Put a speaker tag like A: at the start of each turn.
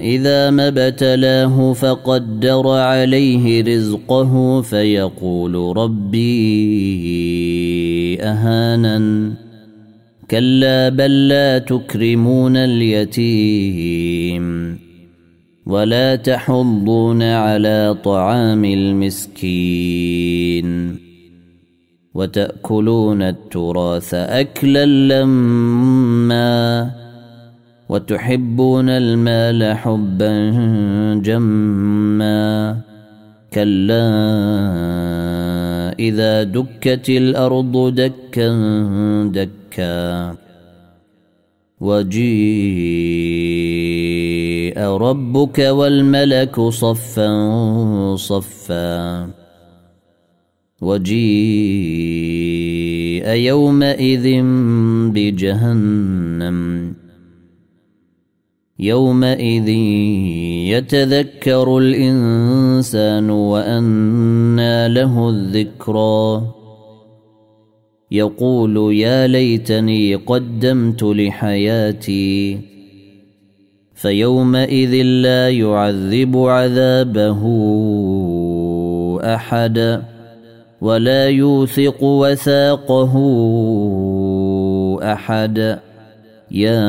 A: إذا ما ابتلاه فقدر عليه رزقه فيقول ربي أهانا كلا بل لا تكرمون اليتيم ولا تحضون على طعام المسكين وتأكلون التراث أكلا لمّا وتحبون المال حبا جما كلا إذا دكت الأرض دكا دكا وجيء ربك والملك صفا صفا وجيء يومئذ بجهنم يومئذ يتذكر الإنسان وأنى له الذكرى. يقول يا ليتني قدمت لحياتي فيومئذ لا يعذب عذابه أحد ولا يوثق وثاقه أحد. يا